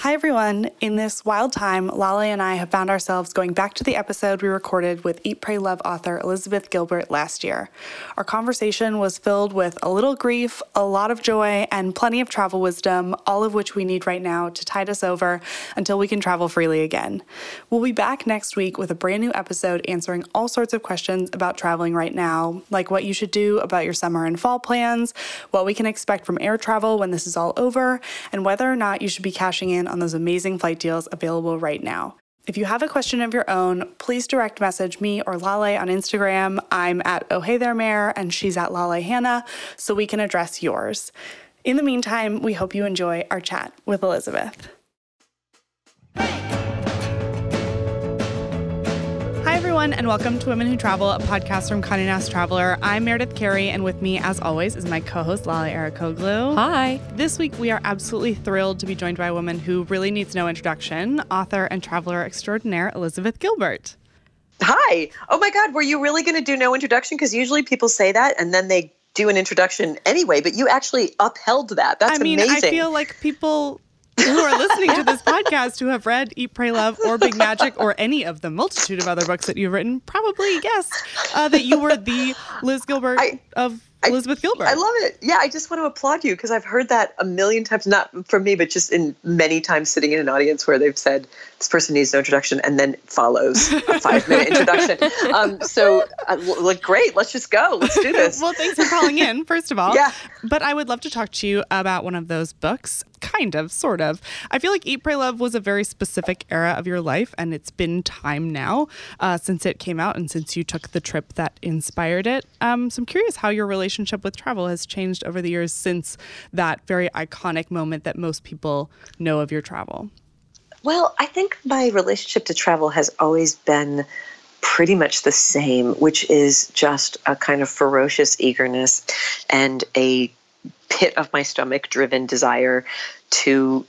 Hi, everyone. In this wild time, Lale and I have found ourselves going back to the episode we recorded with Eat, Pray, Love author Elizabeth Gilbert last year. Our conversation was filled with a little grief, a lot of joy, and plenty of travel wisdom, all of which we need right now to tide us over until we can travel freely again. We'll be back next week with a brand new episode answering all sorts of questions about traveling right now, like what you should do about your summer and fall plans, what we can expect from air travel when this is all over, and whether or not you should be cashing in on those amazing flight deals available right now. If you have a question of your own, please direct message me or Lale on Instagram. I'm at Oh Hey There Mayor and she's at Lale Hannah, so we can address yours. In the meantime, we hope you enjoy our chat with Elizabeth. Everyone, and welcome to Women Who Travel, a podcast from Condé Nast Traveler. I'm Meredith Carey, and with me, as always, is my co host, Lale Arikoglu. Hi. This week, we are absolutely thrilled to be joined by a woman who really needs no introduction author and traveler extraordinaire, Elizabeth Gilbert. Hi. Oh my God, were you really going to do no introduction? Because usually people say that and then they do an introduction anyway, but you actually upheld that. That's I mean, amazing. I feel like people who are listening to this podcast who have read Eat, Pray, Love, or Big Magic, or any of the multitude of other books that you've written, probably guessed uh, that you were the Liz Gilbert I- of I- Elizabeth Gilbert. I love it. Yeah, I just want to applaud you because I've heard that a million times, not from me, but just in many times sitting in an audience where they've said, this person needs no introduction, and then follows a five minute introduction. Um, so, uh, like, great, let's just go. Let's do this. well, thanks for calling in, first of all. Yeah. But I would love to talk to you about one of those books, kind of, sort of. I feel like Eat, Pray, Love was a very specific era of your life, and it's been time now uh, since it came out and since you took the trip that inspired it. Um, so I'm curious how your relationship with travel has changed over the years since that very iconic moment that most people know of your travel. Well, I think my relationship to travel has always been pretty much the same, which is just a kind of ferocious eagerness and a pit of my stomach driven desire to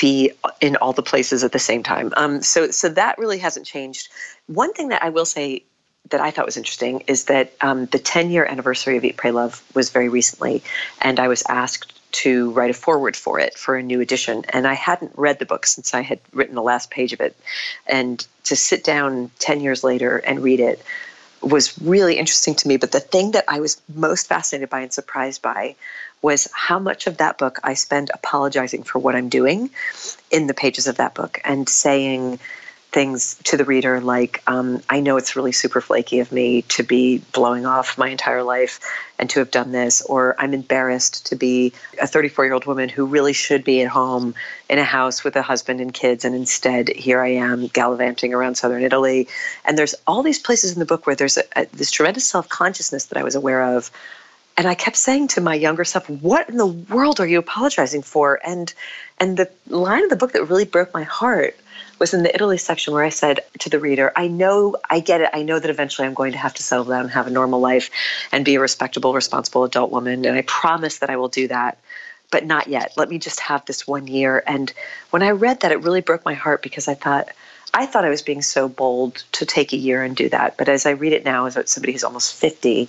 be in all the places at the same time. Um, so, so that really hasn't changed. One thing that I will say that I thought was interesting is that um, the 10 year anniversary of Eat, Pray, Love was very recently, and I was asked to write a foreword for it for a new edition. And I hadn't read the book since I had written the last page of it. And to sit down 10 years later and read it was really interesting to me. But the thing that I was most fascinated by and surprised by was how much of that book I spend apologizing for what I'm doing in the pages of that book and saying, things to the reader like um, i know it's really super flaky of me to be blowing off my entire life and to have done this or i'm embarrassed to be a 34 year old woman who really should be at home in a house with a husband and kids and instead here i am gallivanting around southern italy. And there's all these places in the book where there's a, a, this tremendous self-consciousness that i was aware of and I kept saying to my younger self, "What in the world are you apologizing for?" And and the line of the book that really broke my heart was in the Italy section where I said to the reader, "I know, I get it. I know that eventually I'm going to have to settle down and have a normal life and be a respectable, responsible adult woman, and I promise that I will do that." But not yet. Let me just have this one year. And when I read that, it really broke my heart because I thought, I thought I was being so bold to take a year and do that. But as I read it now, as somebody who's almost 50,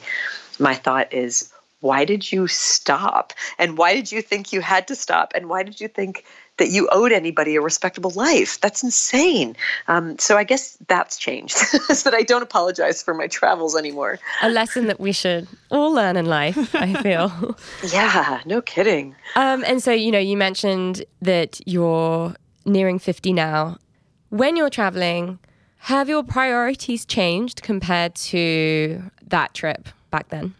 my thought is, why did you stop? And why did you think you had to stop? And why did you think that you owed anybody a respectable life? That's insane. Um, so I guess that's changed, is that I don't apologize for my travels anymore. A lesson that we should all learn in life, I feel. Yeah, no kidding. um, and so, you know, you mentioned that you're nearing 50 now. When you're traveling, have your priorities changed compared to that trip back then?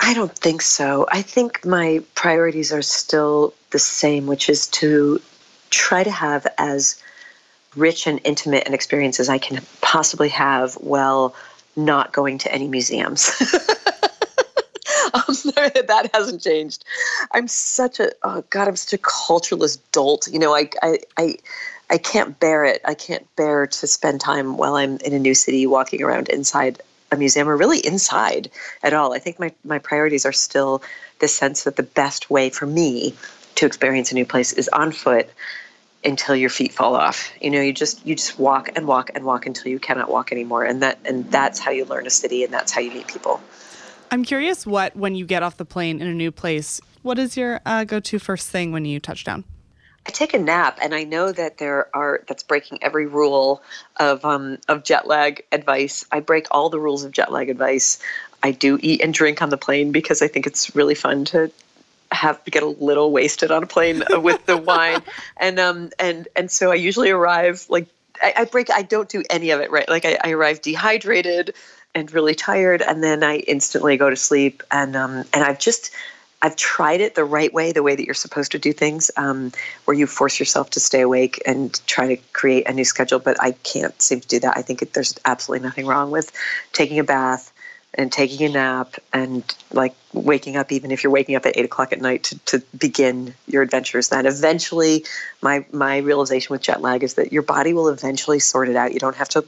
I don't think so. I think my priorities are still the same, which is to try to have as rich and intimate an experience as I can possibly have while not going to any museums. um, that hasn't changed. I'm such a oh god, I'm such a cultureless dolt. You know, I I I I can't bear it. I can't bear to spend time while I'm in a new city walking around inside a museum or really inside at all. I think my, my priorities are still the sense that the best way for me to experience a new place is on foot until your feet fall off. You know, you just you just walk and walk and walk until you cannot walk anymore. And that and that's how you learn a city and that's how you meet people. I'm curious what, when you get off the plane in a new place, what is your uh, go to first thing when you touch down? I take a nap, and I know that there are that's breaking every rule of um, of jet lag advice. I break all the rules of jet lag advice. I do eat and drink on the plane because I think it's really fun to have to get a little wasted on a plane with the wine, and um and and so I usually arrive like I, I break. I don't do any of it right. Like I, I arrive dehydrated and really tired, and then I instantly go to sleep. And um and I've just I've tried it the right way, the way that you're supposed to do things, um, where you force yourself to stay awake and try to create a new schedule. But I can't seem to do that. I think it, there's absolutely nothing wrong with taking a bath and taking a nap and like waking up, even if you're waking up at eight o'clock at night to, to begin your adventures. Then eventually, my my realization with jet lag is that your body will eventually sort it out. You don't have to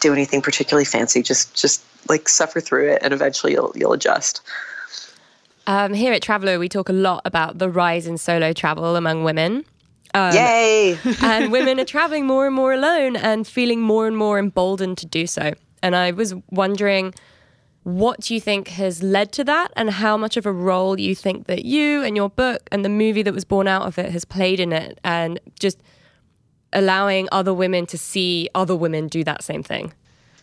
do anything particularly fancy. Just just like suffer through it, and eventually you'll you'll adjust. Um, here at Traveller, we talk a lot about the rise in solo travel among women. Um, Yay! and women are traveling more and more alone and feeling more and more emboldened to do so. And I was wondering, what do you think has led to that, and how much of a role you think that you and your book and the movie that was born out of it has played in it, and just allowing other women to see other women do that same thing?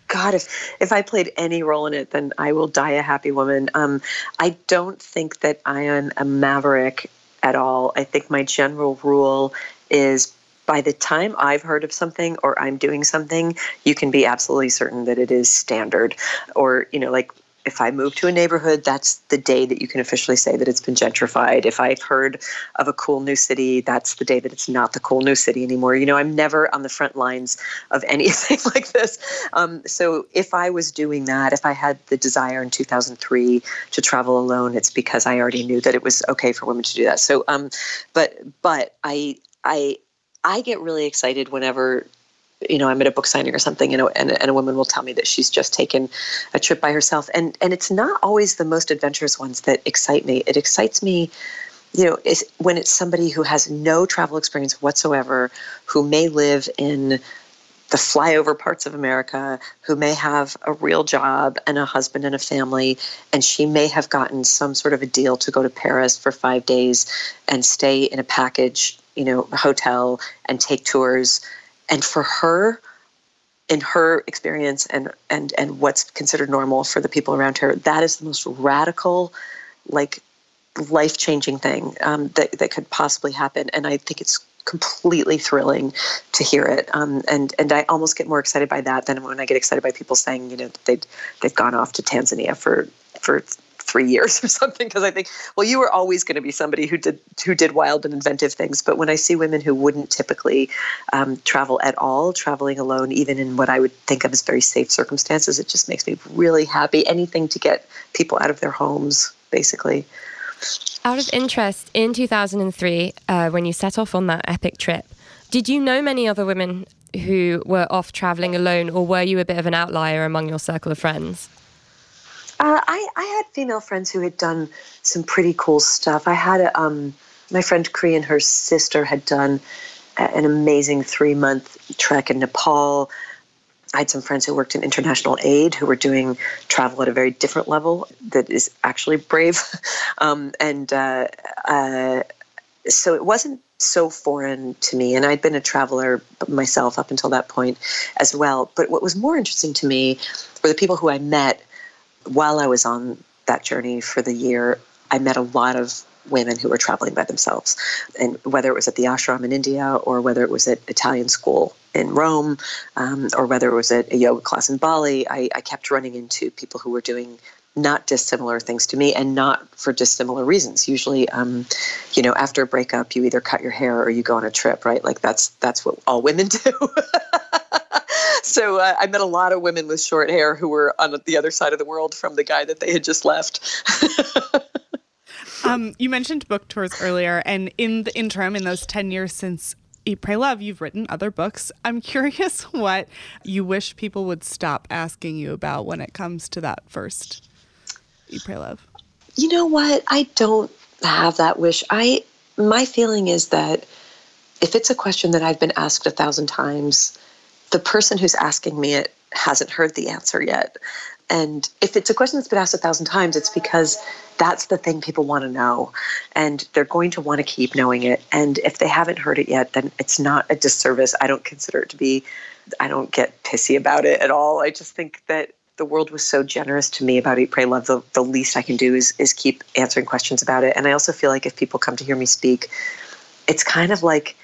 God, if if I played any role in it, then I will die a happy woman. Um, I don't think that I am a maverick at all. I think my general rule is by the time I've heard of something or I'm doing something, you can be absolutely certain that it is standard. Or, you know, like if I move to a neighborhood, that's the day that you can officially say that it's been gentrified. If I've heard of a cool new city, that's the day that it's not the cool new city anymore. You know, I'm never on the front lines of anything like this. Um, so if I was doing that, if I had the desire in 2003 to travel alone, it's because I already knew that it was okay for women to do that. So, um, but but I I I get really excited whenever you know, I'm at a book signing or something, you know, and, and a woman will tell me that she's just taken a trip by herself. And, and it's not always the most adventurous ones that excite me. It excites me, you know, is when it's somebody who has no travel experience whatsoever, who may live in the flyover parts of America, who may have a real job and a husband and a family, and she may have gotten some sort of a deal to go to Paris for five days and stay in a package, you know, hotel and take tours and for her in her experience and and and what's considered normal for the people around her that is the most radical like life changing thing um, that, that could possibly happen. And i think it's completely thrilling to hear it. Um, and and i almost get more excited by that than when i get excited by people saying you know they they've gone off to tanzania for for three years or something because I think, well, you were always going to be somebody who did who did wild and inventive things. But when I see women who wouldn't typically um, travel at all, traveling alone, even in what I would think of as very safe circumstances, it just makes me really happy. Anything to get people out of their homes, basically. Out of interest, in 2003, uh, when you set off on that epic trip, did you know many other women who were off traveling alone, or were you a bit of an outlier among your circle of friends? Uh, I, I had female friends who had done some pretty cool stuff. I had a, um, my friend Cree and her sister had done an amazing three month trek in Nepal. I had some friends who worked in international aid who were doing travel at a very different level that is actually brave. um, and uh, uh, so it wasn't so foreign to me. And I'd been a traveler myself up until that point as well. But what was more interesting to me were the people who I met while I was on that journey for the year, I met a lot of women who were traveling by themselves. And whether it was at the ashram in India or whether it was at Italian school in Rome um, or whether it was at a yoga class in Bali, I, I kept running into people who were doing not dissimilar things to me and not for dissimilar reasons. Usually um, you know after a breakup you either cut your hair or you go on a trip right? Like that's that's what all women do so uh, I met a lot of women with short hair who were on the other side of the world from the guy that they had just left. um, you mentioned book tours earlier, and in the interim, in those 10 years since Eat, Pray, Love, you've written other books. I'm curious what you wish people would stop asking you about when it comes to that first Eat, Pray, Love. You know what? I don't have that wish. I my feeling is that if it's a question that I've been asked a thousand times, the person who's asking me it hasn't heard the answer yet. And if it's a question that's been asked a thousand times, it's because that's the thing people want to know. And they're going to want to keep knowing it. And if they haven't heard it yet, then it's not a disservice. I don't consider it to be, I don't get pissy about it at all. I just think that the world was so generous to me about Eat, Pray, Love. The, the least I can do is, is keep answering questions about it. And I also feel like if people come to hear me speak, it's kind of like,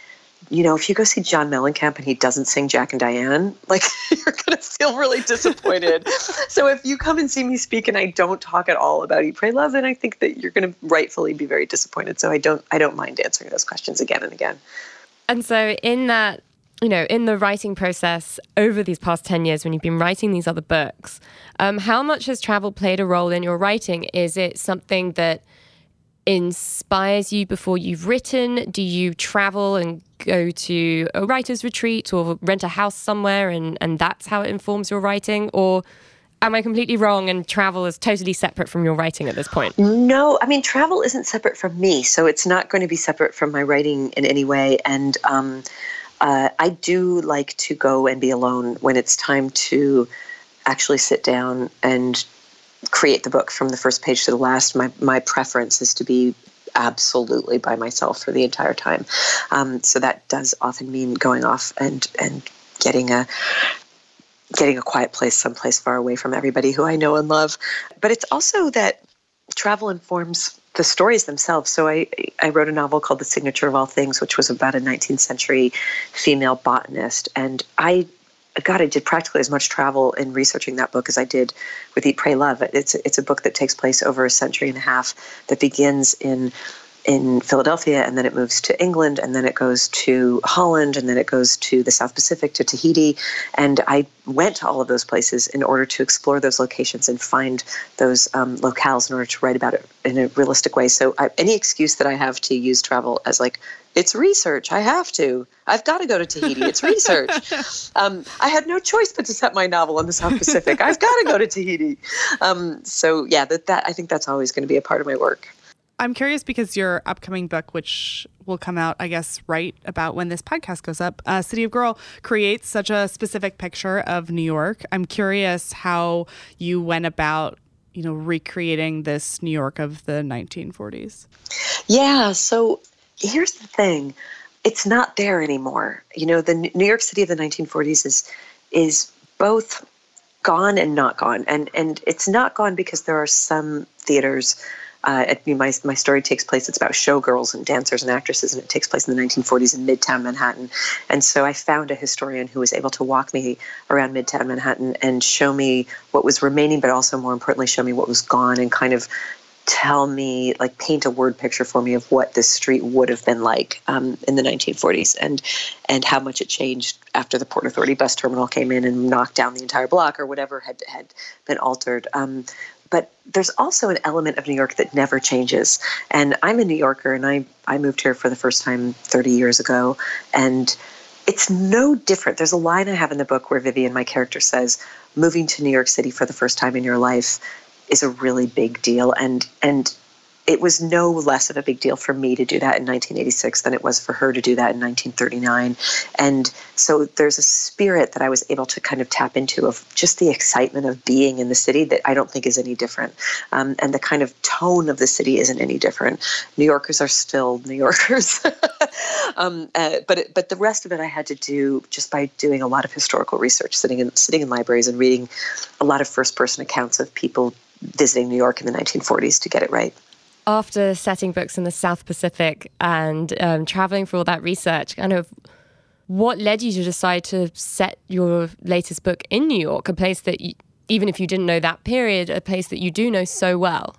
you know, if you go see John Mellencamp and he doesn't sing Jack and Diane, like you're going to feel really disappointed. so if you come and see me speak and I don't talk at all about Eat, Pray, Love, then I think that you're going to rightfully be very disappointed. So I don't, I don't mind answering those questions again and again. And so in that, you know, in the writing process over these past 10 years when you've been writing these other books, um, how much has travel played a role in your writing? Is it something that inspires you before you've written? Do you travel and go to a writer's retreat or rent a house somewhere and, and that's how it informs your writing? Or am I completely wrong and travel is totally separate from your writing at this point? No, I mean, travel isn't separate from me. So it's not going to be separate from my writing in any way. And um, uh, I do like to go and be alone when it's time to actually sit down and create the book from the first page to the last. My my preference is to be absolutely by myself for the entire time. Um, so that does often mean going off and and getting a getting a quiet place someplace far away from everybody who I know and love. But it's also that travel informs the stories themselves. So I I wrote a novel called The Signature of All Things, which was about a 19th century female botanist, and I God, I did practically as much travel in researching that book as I did with Eat, Pray, Love. It's it's a book that takes place over a century and a half that begins in in Philadelphia, and then it moves to England, and then it goes to Holland, and then it goes to the South Pacific to Tahiti. And I went to all of those places in order to explore those locations and find those um, locales in order to write about it in a realistic way. So I, any excuse that I have to use travel as like it's research. I have to. I've got to go to Tahiti. It's research. um, I had no choice but to set my novel in the South Pacific. I've got to go to Tahiti. Um, so yeah, that, that I think that's always going to be a part of my work. I'm curious because your upcoming book, which will come out, I guess, right about when this podcast goes up, uh, City of Girls, creates such a specific picture of New York. I'm curious how you went about, you know, recreating this New York of the 1940s. Yeah. So here's the thing it's not there anymore. You know, the New York City of the 1940s is is both gone and not gone, and and it's not gone because there are some theaters. Uh, my my story takes place. It's about showgirls and dancers and actresses, and it takes place in the 1940s in Midtown Manhattan. And so I found a historian who was able to walk me around Midtown Manhattan and show me what was remaining, but also more importantly, show me what was gone, and kind of tell me, like, paint a word picture for me of what this street would have been like um, in the 1940s, and and how much it changed after the Port Authority bus terminal came in and knocked down the entire block or whatever had had been altered. Um, but there's also an element of New York that never changes. And I'm a New Yorker, and I I moved here for the first time 30 years ago, and it's no different. There's a line I have in the book where Vivian, my character, says, "Moving to New York City for the first time in your life." is a really big deal and and it was no less of a big deal for me to do that in 1986 than it was for her to do that in 1939 and so there's a spirit that i was able to kind of tap into of just the excitement of being in the city that i don't think is any different. Um, and the kind of tone of the city isn't any different. New yorkers are still new yorkers. Um, uh, but it, but the rest of it i had to do just by doing a lot of historical research sitting in sitting in libraries and reading a lot of first person accounts of people visiting New York in the 1940s to get it right. After setting books in the South Pacific and um, traveling for all that research, kind of what led you to decide to set your latest book in New York, a place that you, even if you didn't know that period, a place that you do know so well?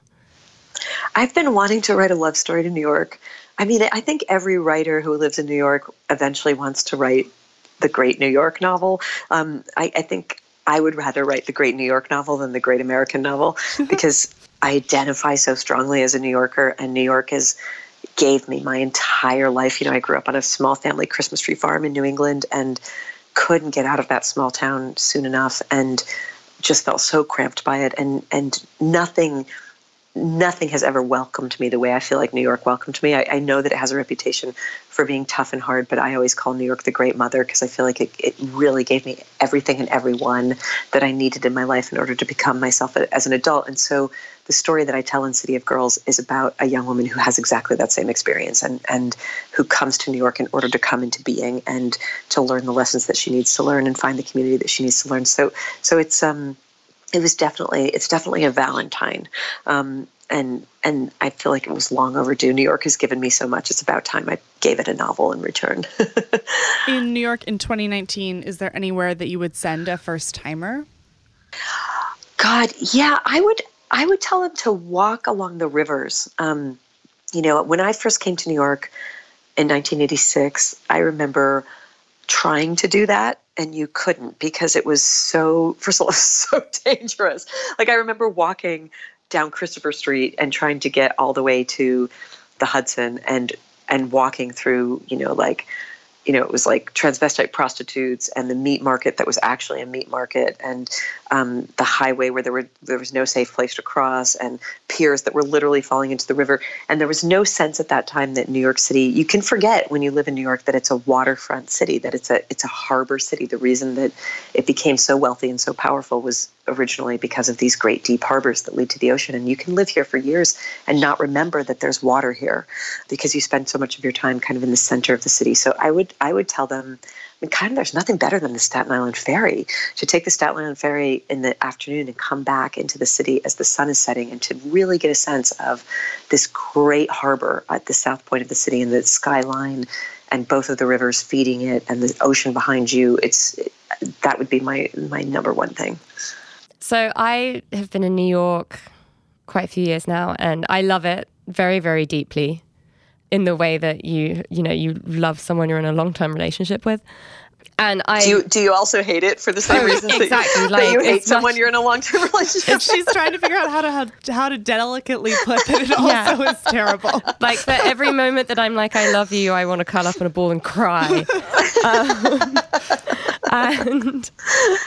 I've been wanting to write a love story to New York. I mean, I think every writer who lives in New York eventually wants to write the great New York novel. Um, I, I, think I would rather write the great New York novel than the great American novel because I identify so strongly as a New Yorker, and New York is gave me my entire life. You know, I grew up on a small family Christmas tree farm in New England and couldn't get out of that small town soon enough and just felt so cramped by it and and nothing nothing has ever welcomed me the way I feel like New York welcomed me. I, I, know that it has a reputation for being tough and hard, but I always call New York the great mother because I feel like it, it really gave me everything and everyone that I needed in my life in order to become myself as an adult. And so the story that I tell in City of Girls is about a young woman who has exactly that same experience and, and who comes to New York in order to come into being and to learn the lessons that she needs to learn and find the community that she needs to learn. So so it's um it was definitely it's definitely a Valentine. Um, and and I feel like it was long overdue. New York has given me so much; it's about time I gave it a novel in return. in New York in 2019, is there anywhere that you would send a first timer? God, yeah, I would. I would tell them to walk along the rivers. Um, you know, when I first came to New York in 1986, I remember trying to do that and you couldn't because it was so first of all so dangerous. Like i remember walking down christopher street and trying to get all the way to the hudson and and walking through you know like you know, it was like transvestite prostitutes and the meat market that was actually a meat market, and um, the highway where there were there was no safe place to cross, and piers that were literally falling into the river. And there was no sense at that time that New York City. You can forget when you live in New York that it's a waterfront city, that it's a it's a harbor city. The reason that it became so wealthy and so powerful was originally because of these great deep harbors that lead to the ocean. And you can live here for years and not remember that there's water here because you spend so much of your time kind of in the center of the city. So I would I would tell them I mean, kind of, there's nothing better than the Staten Island Ferry. To take the Staten Island Ferry in the afternoon and come back into the city as the sun is setting and to really get a sense of this great harbor at the south point of the city and the skyline and both of the rivers feeding it and the ocean behind you. It's that would be my my number one thing. So I have been in New York quite a few years now, and I love it very, very deeply. In the way that you, you know, you love someone you're in a long term relationship with, and I do. You, do you also hate it for the same reasons exactly, that, you, like, that you hate someone much, you're in a long term relationship? She's trying to figure out how to how, how to delicately put that it also yeah. is terrible. Like that every moment that I'm like I love you, I want to curl up in a ball and cry. Um, and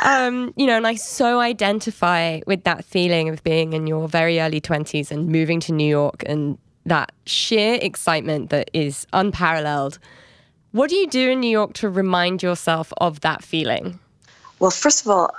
um, you know, and I so identify with that feeling of being in your very early twenties and moving to New York and that sheer excitement that is unparalleled. What do you do in New York to remind yourself of that feeling? Well, first of all,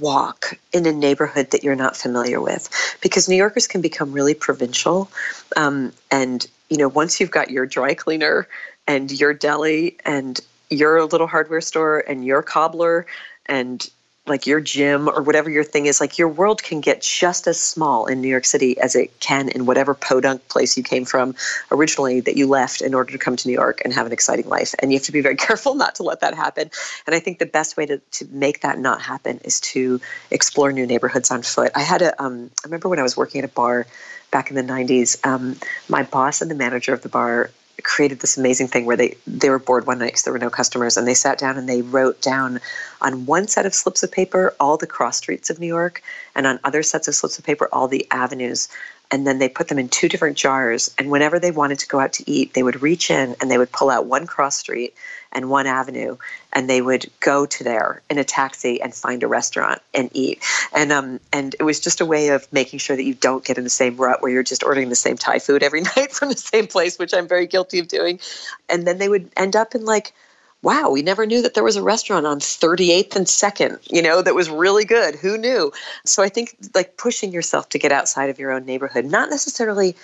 walk in a neighborhood that you're not familiar with because New Yorkers can become really provincial. Um, and, you know, once you've got your dry cleaner and your deli and your little hardware store and your cobbler and like your gym or whatever your thing is, like your world can get just as small in New York City as it can in whatever podunk place you came from originally that you left in order to come to New York and have an exciting life. And you have to be very careful not to let that happen. And I think the best way to, to make that not happen is to explore new neighborhoods on foot. I had a, um, I remember when I was working at a bar back in the 90s, um, my boss and the manager of the bar created this amazing thing where they they were bored one night because there were no customers and they sat down and they wrote down on one set of slips of paper all the cross streets of New York and on other sets of slips of paper all the avenues and then they put them in two different jars and whenever they wanted to go out to eat they would reach in and they would pull out one cross street and one avenue and they would go to there in a taxi and find a restaurant and eat. And um and it was just a way of making sure that you don't get in the same rut where you're just ordering the same thai food every night from the same place which i'm very guilty of doing. And then they would end up in like wow, we never knew that there was a restaurant on 38th and 2nd, you know, that was really good. Who knew? So I think like pushing yourself to get outside of your own neighborhood, not necessarily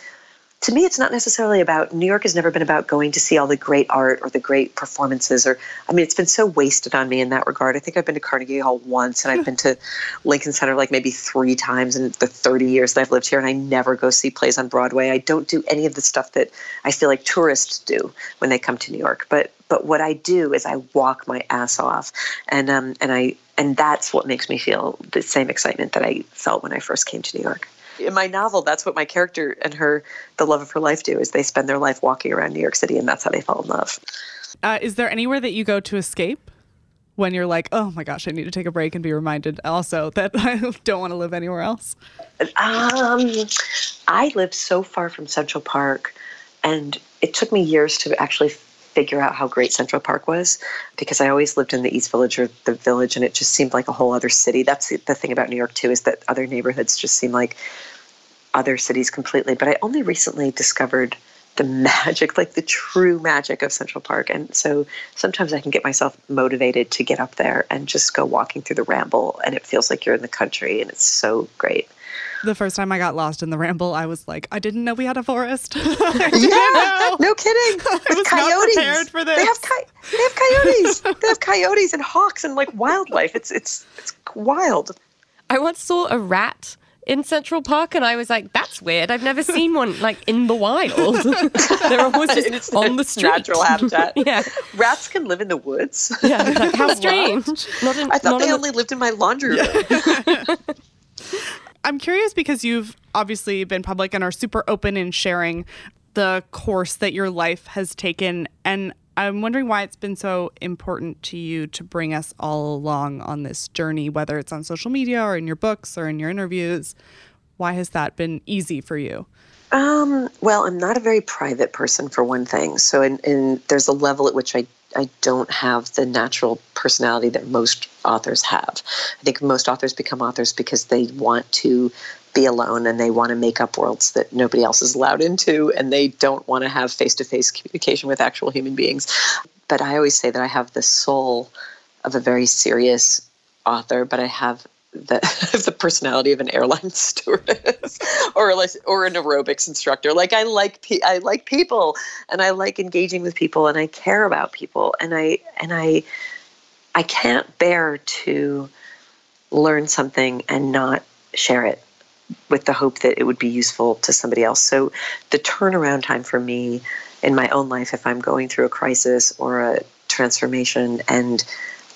to me, it's not necessarily about New York has never been about going to see all the great art or the great performances. Or, I mean, it's been so wasted on me in that regard. I think I've been to Carnegie Hall once and I've been to Lincoln Center like maybe three times in the 30 years that I've lived here. And I never go see plays on Broadway. I don't do any of the stuff that I feel like tourists do when they come to New York. But, but what I do is I walk my ass off. And, um, and I, and that's what makes me feel the same excitement that I felt when I first came to New York in my novel, that's what my character and her, the love of her life, do is they spend their life walking around New York City, and that's how they fall in love. Uh, is there anywhere that you go to escape when you're like, oh my gosh, I need to take a break and be reminded also that I don't want to live anywhere else? Um, I live so far from Central Park, and it took me years to actually figure out how great Central Park was because I always lived in the East Village or the Village, and it just seemed like a whole other city. That's the thing about New York too is that other neighborhoods just seem like other cities completely. But I only recently discovered the magic, like the true magic of Central Park. And so sometimes I can get myself motivated to get up there and just go walking through the ramble, and it feels like you're in the country, and it's so great. The first time I got lost in the ramble, I was like, I didn't know we had a forest. yeah, no kidding. I With coyotes. They have, coy- they have coyotes. they have coyotes and hawks and like wildlife. It's it's it's wild. I once saw a rat in Central Park, and I was like, "That's weird. I've never seen one like in the wild. They're always just on the street. Natural habitat. yeah, rats can live in the woods. Yeah, like, how strange. Not in, I thought they only the... lived in my laundry room. I'm curious because you've obviously been public and are super open in sharing the course that your life has taken, and I'm wondering why it's been so important to you to bring us all along on this journey, whether it's on social media or in your books or in your interviews. Why has that been easy for you? Um, well, I'm not a very private person for one thing. So, in, there's a level at which I I don't have the natural personality that most authors have. I think most authors become authors because they want to be alone and they want to make up worlds that nobody else is allowed into and they don't want to have face-to-face communication with actual human beings but i always say that i have the soul of a very serious author but i have the, the personality of an airline stewardess or like, or an aerobics instructor like i like i like people and i like engaging with people and i care about people and i and i i can't bear to learn something and not share it with the hope that it would be useful to somebody else. So the turnaround time for me in my own life, if I'm going through a crisis or a transformation and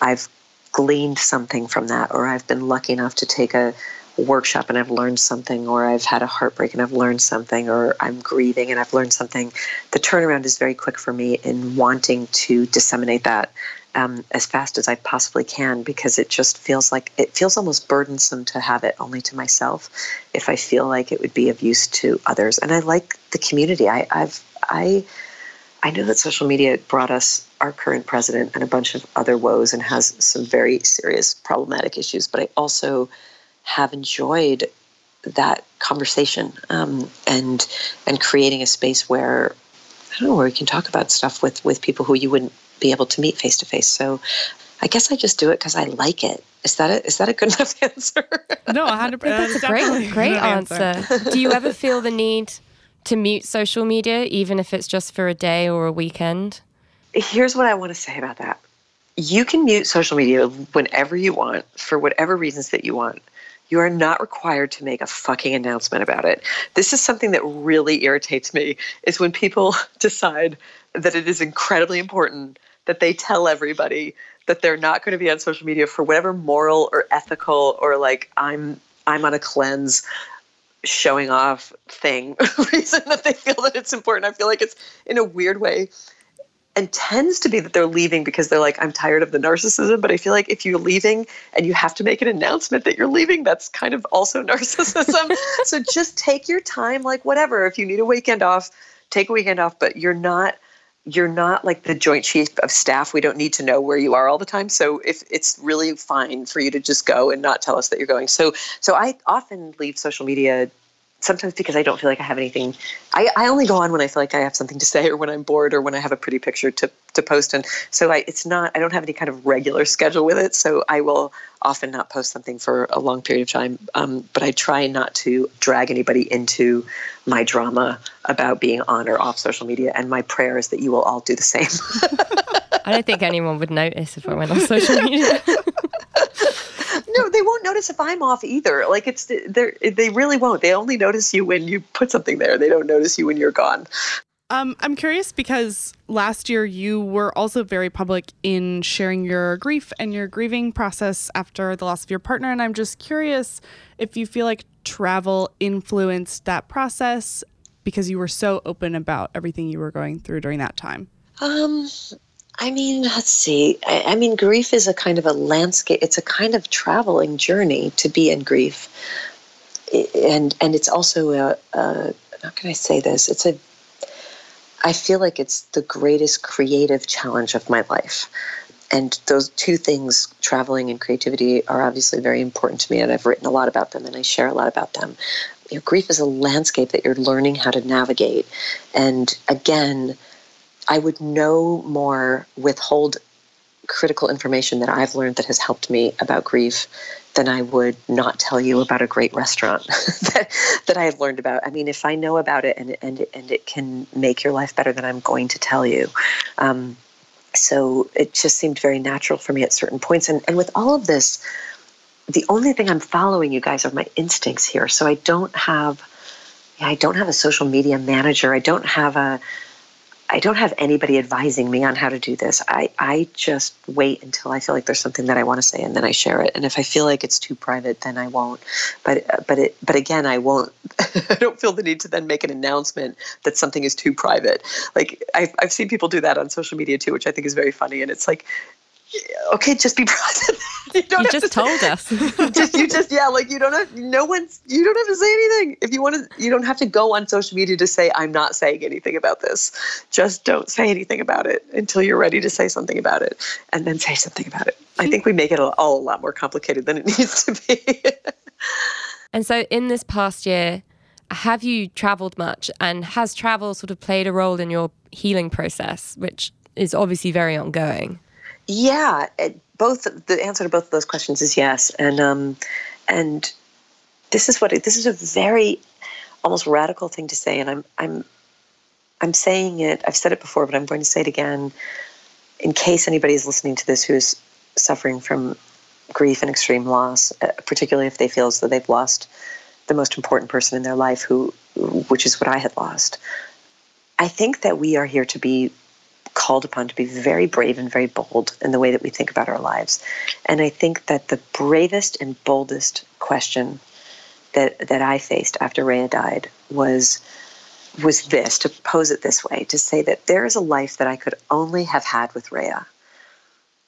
I've gleaned something from that, or I've been lucky enough to take a workshop and I've learned something, or I've had a heartbreak and I've learned something, or I'm grieving and I've learned something, the turnaround is very quick for me in wanting to disseminate that um, as fast as I possibly can because it just feels like it feels almost burdensome to have it only to myself if I feel like it would be of use to others. And I like the community. I, I've I I know that social media brought us our current president and a bunch of other woes and has some very serious problematic issues, but I also have enjoyed that conversation um, and and creating a space where I don't know where we can talk about stuff with with people who you wouldn't be able to meet face to face. So I guess I just do it because I like it. Is that a, is that a good enough answer? No, 100%. That's a great, great answer. answer. do you ever feel the need to mute social media, even if it's just for a day or a weekend? Here's what I want to say about that. You can mute social media whenever you want for whatever reasons that you want. You are not required to make a fucking announcement about it. This is something that really irritates me is when people decide that it is incredibly important that they tell everybody that they're not going to be on social media for whatever moral or ethical or like I'm I'm on a cleanse showing off thing reason that they feel that it's important. I feel like it's in a weird way and tends to be that they're leaving because they're like i'm tired of the narcissism but i feel like if you're leaving and you have to make an announcement that you're leaving that's kind of also narcissism so just take your time like whatever if you need a weekend off take a weekend off but you're not you're not like the joint chief of staff. We don't need to know where you are all the time. So if it's really fine for you to just go and not tell us that you're going. So so I often leave social media sometimes because I don't feel like I have anything. I, I only go on when I feel like I have something to say or when I'm bored or when I have a pretty picture to, to post. And so I, it's not, I don't have any kind of regular schedule with it. So I will often not post something for a long period of time. Um, but I try not to drag anybody into my drama about being on or off social media. And my prayer is that you will all do the same. I don't think anyone would notice if I went on social media. won't notice if I'm off either. Like it's they they really won't. They only notice you when you put something there. They don't notice you when you're gone. Um, I'm curious because last year you were also very public in sharing your grief and your grieving process after the loss of your partner. And I'm just curious if you feel like travel influenced that process because you were so open about everything you were going through during that time. Um, I mean, let's see. I, I, mean, grief is a kind of a landscape. It's a kind of traveling journey to be in grief, and and it's also a, a how can I say this? It's a. I feel like it's the greatest creative challenge of my life, and those two things, traveling and creativity, are obviously very important to me, and I've written a lot about them, and I share a lot about them. you know, grief is a landscape that you're learning how to navigate. And again, I would no more withhold critical information that I've learned that has helped me about grief than I would not tell you about a great restaurant that, that I have learned about. I mean, if I know about it and, and, and it can make your life better, then I'm going to tell you. Um, so it just seemed very natural for me at certain points. And, and with all of this, the only thing I'm following, you guys, are my instincts here. So I don't have, I don't have a social media manager. I don't have a, I don't have anybody advising me on how to do this. I, I just wait until I feel like there's something that I want to say and then I share it. And if I feel like it's too private, then I won't. But uh, but it but again, I won't. I don't feel the need to then make an announcement that something is too private. Like I've I've seen people do that on social media too, which I think is very funny. And it's like okay, just be present. you, you just to, told us. just you just yeah, like you don't have no one's you don't have to say anything. If you want to you don't have to go on social media to say I'm not saying anything about this. Just don't say anything about it until you're ready to say something about it and then say something about it. I think we make it all a lot more complicated than it needs to be. and so in this past year, have you traveled much and has travel sort of played a role in your healing process, which is obviously very ongoing? Yeah, it, both the answer to both of those questions is yes, and um, and this is what it, this is a very almost radical thing to say, and I'm I'm I'm saying it. I've said it before, but I'm going to say it again in case anybody is listening to this who is suffering from grief and extreme loss, uh, particularly if they feel as though they've lost the most important person in their life, who which is what I had lost. I think that we are here to be called upon to be very brave and very bold in the way that we think about our lives. And I think that the bravest and boldest question that that I faced after Rayya died was was this to pose it this way to say that there is a life that I could only have had with Rayya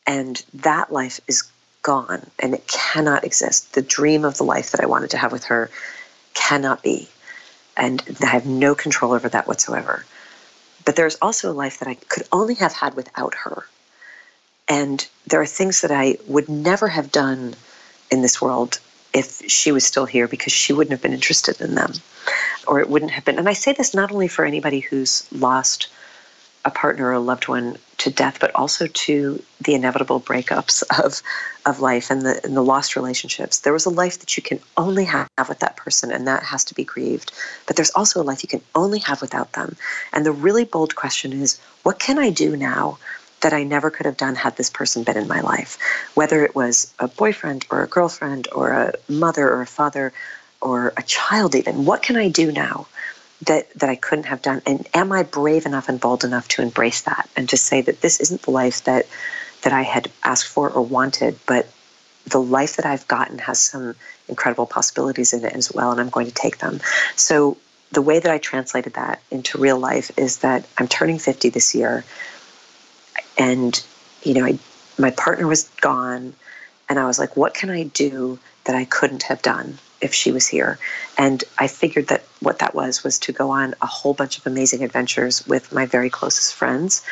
and that life is gone and it cannot exist. The dream of the life that I wanted to have with her cannot be. And I have no control over that whatsoever but there's also a life that I could only have had without her. And there are things that I would never have done in this world if she was still here because she wouldn't have been interested in them or it wouldn't have been. And I say this not only for anybody who's lost a partner or a loved one to death, but also to the inevitable breakups of of life and the and the lost relationships. There was a life that you can only have with that person, and that has to be grieved. But there's also a life you can only have without them. And the really bold question is, what can I do now that I never could have done had this person been in my life? Whether it was a boyfriend or a girlfriend or a mother or a father or a child even. What can I do now that that I couldn't have done? And am I brave enough and bold enough to embrace that and to say that this isn't the life that that I had asked for or wanted, but the life that I've gotten has some incredible possibilities in it as well, and I'm going to take them. So the way that I translated that into real life is that I'm turning 50 this year, and you know, I, my partner was gone, and I was like, what can I do that I couldn't have done? If she was here. And I figured that what that was was to go on a whole bunch of amazing adventures with my very closest friends.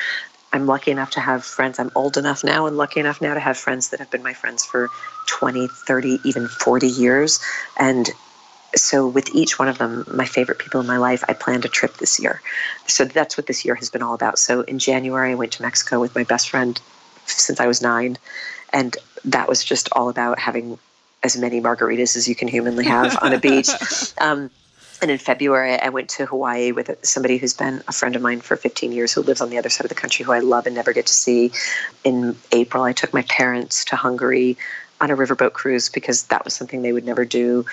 I'm lucky enough to have friends. I'm old enough now and lucky enough now to have friends that have been my friends for 20, 30, even 40 years. And so with each one of them, my favorite people in my life, I planned a trip this year. So that's what this year has been all about. So in January, I went to Mexico with my best friend since I was nine. And that was just all about having as many margaritas as you can humanly have on a beach. Um, and in February, I went to Hawaii with somebody who's been a friend of mine for 15 years, who lives on the other side of the country, who I love and never get to see. In April, I took my parents to Hungary on a riverboat cruise because that was something they would never do.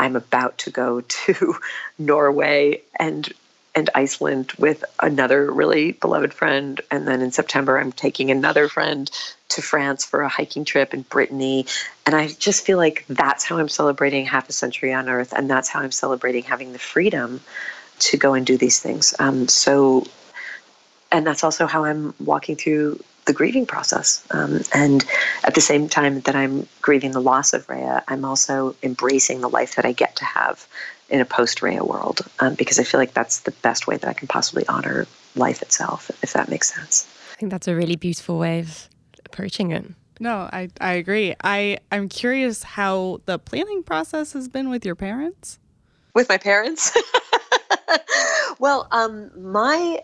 I'm about to go to Norway and and Iceland with another really beloved friend. And then in September, I'm taking another friend to France for a hiking trip in Brittany. And I just feel like that's how I'm celebrating half a century on Earth. And that's how I'm celebrating having the freedom to go and do these things. Um, so, and that's also how I'm walking through the grieving process. Um, and at the same time that I'm grieving the loss of Rayya, I'm also embracing the life that I get to have in a post Rayya world um, because I feel like that's the best way that I can possibly honor life itself, if that makes sense. I think that's a really beautiful way of approaching it. No, I, I agree. I, I'm curious how the planning process has been with your parents. with my parents. well, um, my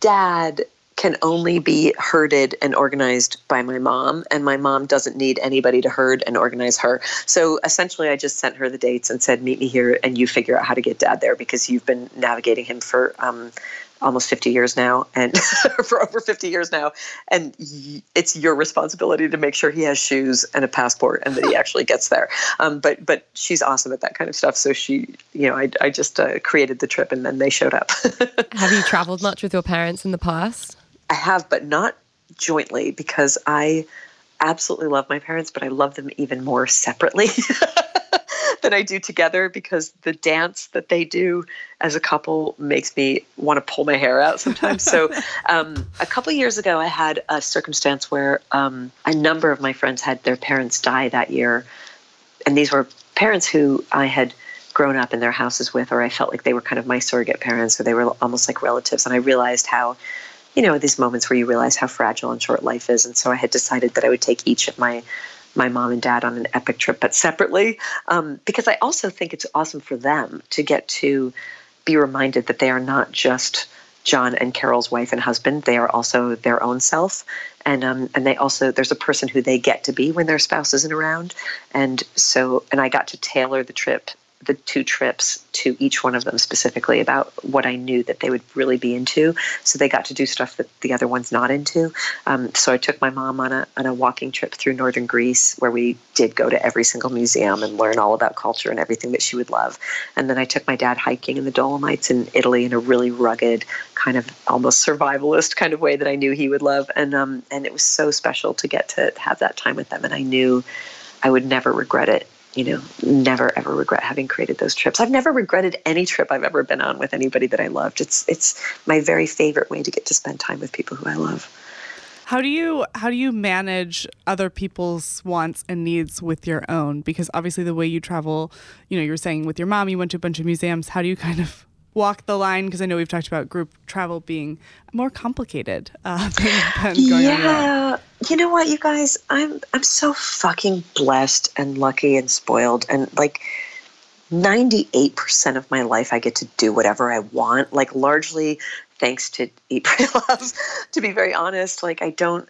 dad can only be herded and organized by my mom, and my mom doesn't need anybody to herd and organize her. So essentially, I just sent her the dates and said, "Meet me here, and you figure out how to get dad there because you've been navigating him for um, almost 50 years now and for over 50 years now and it's your responsibility to make sure he has shoes and a passport and that he actually gets there. Um, but but she's awesome at that kind of stuff so she you know i, I just uh, created the trip and then they showed up. Have you traveled much with your parents in the past i have but not jointly because i absolutely love my parents but i love them even more separately than I do together because the dance that they do as a couple makes me want to pull my hair out sometimes. so, um, a couple years ago, I had a circumstance where um, a number of my friends had their parents die that year. And these were parents who I had grown up in their houses with, or I felt like they were kind of my surrogate parents, or they were almost like relatives. And I realized how you know, these moments where you realize how fragile and short life is. And so I had decided that I would take each of my my mom and dad on an epic trip, but separately, um, because I also think it's awesome for them to get to be reminded that they are not just John and Carol's wife and husband; they are also their own self, and um, and they also there's a person who they get to be when their spouse isn't around, and so and I got to tailor the trip the two trips to each one of them specifically about what I knew that they would really be into. So they got to do stuff that the other one's not into. Um, so I took my mom on a on a walking trip through northern Greece, where we did go to every single museum and learn all about culture and everything that she would love. And then I took my dad hiking in the Dolomites in Italy in a really rugged, kind of almost survivalist kind of way that I knew he would love. And um, and it was so special to get to have that time with them. And I knew I would never regret it you know, never ever regret having created those trips. I've never regretted any trip I've ever been on with anybody that I loved. It's it's my very favorite way to get to spend time with people who I love. How do you how do you manage other people's wants and needs with your own? Because obviously the way you travel, you know, you were saying with your mom, you went to a bunch of museums. How do you kind of walk the line? Because I know we've talked about group travel being more complicated uh, than, than going yeah. You know what, you guys? I'm I'm so fucking blessed and lucky and spoiled, and like. 98% of my life I get to do whatever I want like largely thanks to Eat Pray Love to be very honest like I don't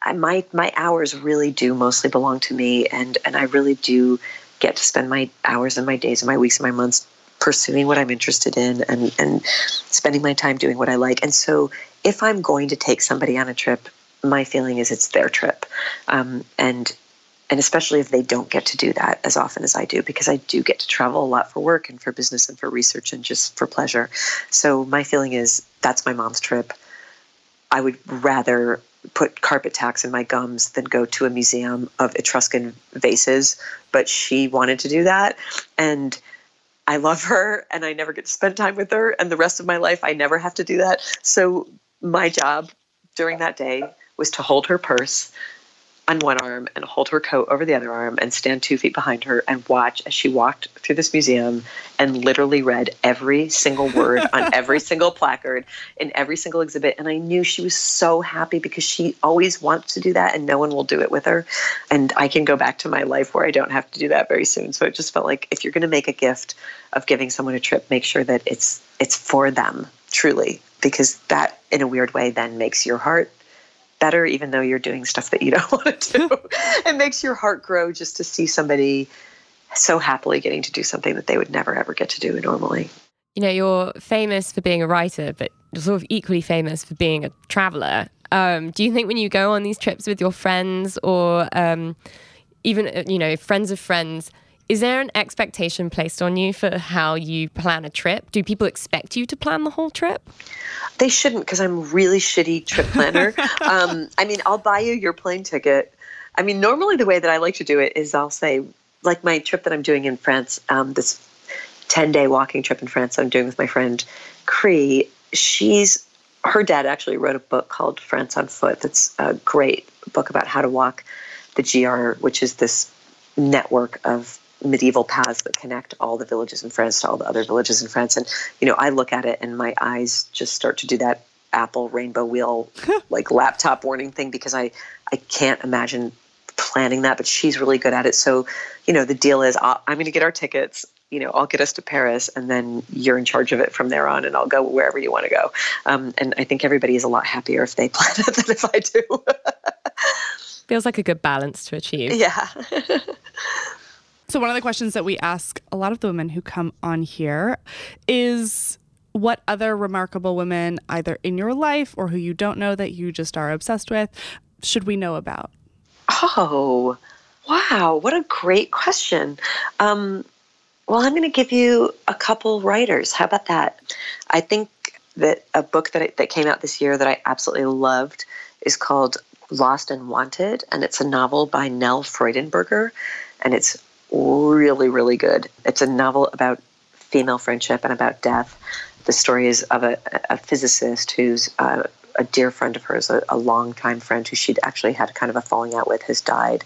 I, my my hours really do mostly belong to me and and I really do get to spend my hours and my days and my weeks and my months pursuing what I'm interested in and, and spending my time doing what I like. And so if I'm going to take somebody on a trip, my feeling is it's their trip. Um, and and especially if they don't get to do that as often as I do, because I do get to travel a lot for work and for business and for research and just for pleasure. So my feeling is that's my mom's trip. I would rather put carpet tacks in my gums than go to a museum of Etruscan vases, but she wanted to do that. And I love her and I never get to spend time with her. And the rest of my life, I never have to do that. So my job during that day was to hold her purse on one arm and hold her coat over the other arm and stand two feet behind her and watch as she walked through this museum and literally read every single word on every single placard in every single exhibit. And I knew she was so happy because she always wants to do that and no one will do it with her. And I can go back to my life where I don't have to do that very soon. So it just felt like if you're going to make a gift of giving someone a trip, make sure that it's it's for them truly because that in a weird way then makes your heart better, even though you're doing stuff that you don't want to do. it makes your heart grow just to see somebody so happily getting to do something that they would never ever get to do normally. You know, you're famous for being a writer, but you're sort of equally famous for being a traveler. Um, do you think when you go on these trips with your friends or um, even, uh, you know, friends of friends, is there an expectation placed on you for how you plan a trip? Do people expect you to plan the whole trip? They shouldn't because I'm really shitty trip planner. um, I mean, I'll buy you your plane ticket. I mean, normally the way that I like to do it is I'll say, like my trip that I'm doing in France, um, this 10 day walking trip in France I'm doing with my friend Cree. She's her dad actually wrote a book called France on Foot. That's a great book about how to walk the GR, which is this network of medieval paths that connect all the villages in France to all the other villages in France. And, you know, I look at it and my eyes just start to do that Apple rainbow wheel, like laptop warning thing because I, I can't imagine planning that, but she's really good at it. So, you know, the deal is i am going to get our tickets. you know, I'll get us to Paris and then you're in charge of it from there on and I'll go wherever you want to go. Um, and I think everybody is a lot happier if they plan it than if I do. Feels like a good balance to achieve. Yeah. So, one of the questions that we ask a lot of the women who come on here is what other remarkable women, either in your life or who you don't know that you just are obsessed with, should we know about? Oh, wow. What a great question. Um, well, I'm going to give you a couple writers. How about that? I think that a book that, that came out this year that I absolutely loved is called Lost and Wanted, and it's a novel by Nell Freudenberger, and it's really, really good. It's a novel about female friendship and about death. The story is of a, a physicist who's uh, a dear friend of hers, a, a longtime friend who she'd actually had kind of a falling out with, has died.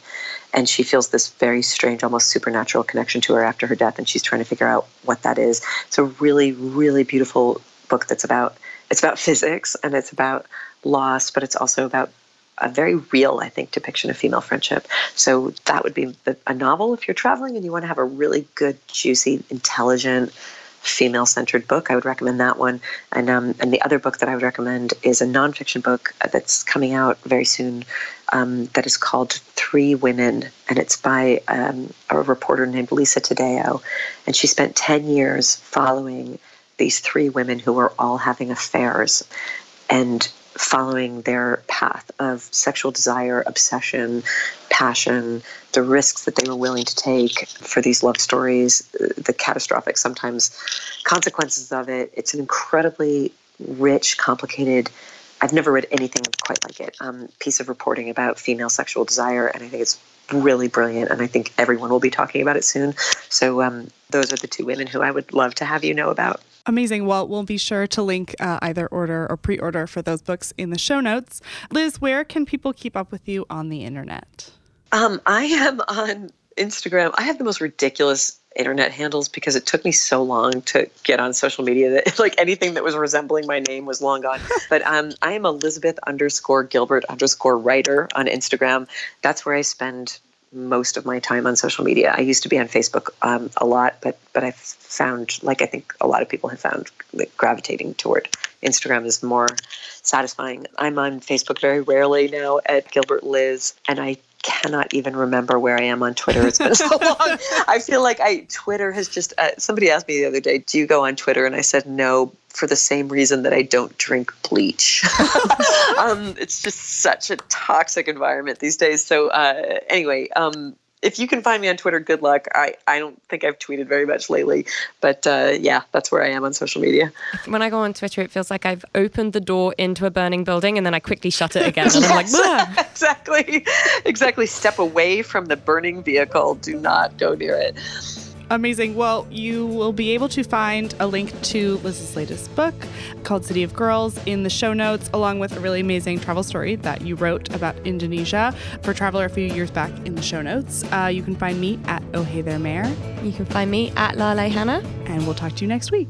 And she feels this very strange, almost supernatural connection to her after her death, and she's trying to figure out what that is. It's a really, really beautiful book that's about it's about physics and it's about loss, but it's also about a very real, I think, depiction of female friendship. So that would be a novel if you're traveling and you want to have a really good, juicy, intelligent, female-centered book. I would recommend that one. And um, and the other book that I would recommend is a nonfiction book that's coming out very soon. Um, that is called Three Women, and it's by um, a reporter named Lisa Taddeo, and she spent ten years following these three women who were all having affairs, and following their path of sexual desire, obsession, passion, the risks that they were willing to take for these love stories, the catastrophic sometimes consequences of it. It's an incredibly rich, complicated. I've never read anything quite like it. Um, piece of reporting about female sexual desire, and I think it's really brilliant. And I think everyone will be talking about it soon. So um, those are the two women who I would love to have you know about. Amazing. Well, we'll be sure to link uh, either order or pre order for those books in the show notes. Liz, where can people keep up with you on the internet? Um, I am on Instagram. I have the most ridiculous internet handles because it took me so long to get on social media that like anything that was resembling my name was long gone. but um, I am Elizabeth underscore Gilbert underscore writer on Instagram. That's where I spend most of my time on social media. I used to be on Facebook um, a lot, but but I've found, like I think a lot of people have found, like gravitating toward Instagram is more satisfying. I'm on Facebook very rarely now at Gilbert Liz, and I cannot even remember where I am on Twitter. It's been so long. I feel like I Twitter has just. Uh, somebody asked me the other day, "Do you go on Twitter?" And I said no for the same reason that I don't drink bleach. um, it's just such a toxic environment these days. So uh, anyway, um, if you can find me on Twitter, good luck. I, I don't think I've tweeted very much lately, but uh, yeah, that's where I am on social media. When I go on Twitter, it feels like I've opened the door into a burning building and then I quickly shut it again. And I'm like, exactly, exactly. Step away from the burning vehicle. Do not go near it. Amazing. Well, you will be able to find a link to Liz's latest book called City of Girls in the show notes, along with a really amazing travel story that you wrote about Indonesia for Traveler a few years back in the show notes. Uh, you can find me at Oh Hey There Mayor. You can find me at Lale Hannah. And we'll talk to you next week.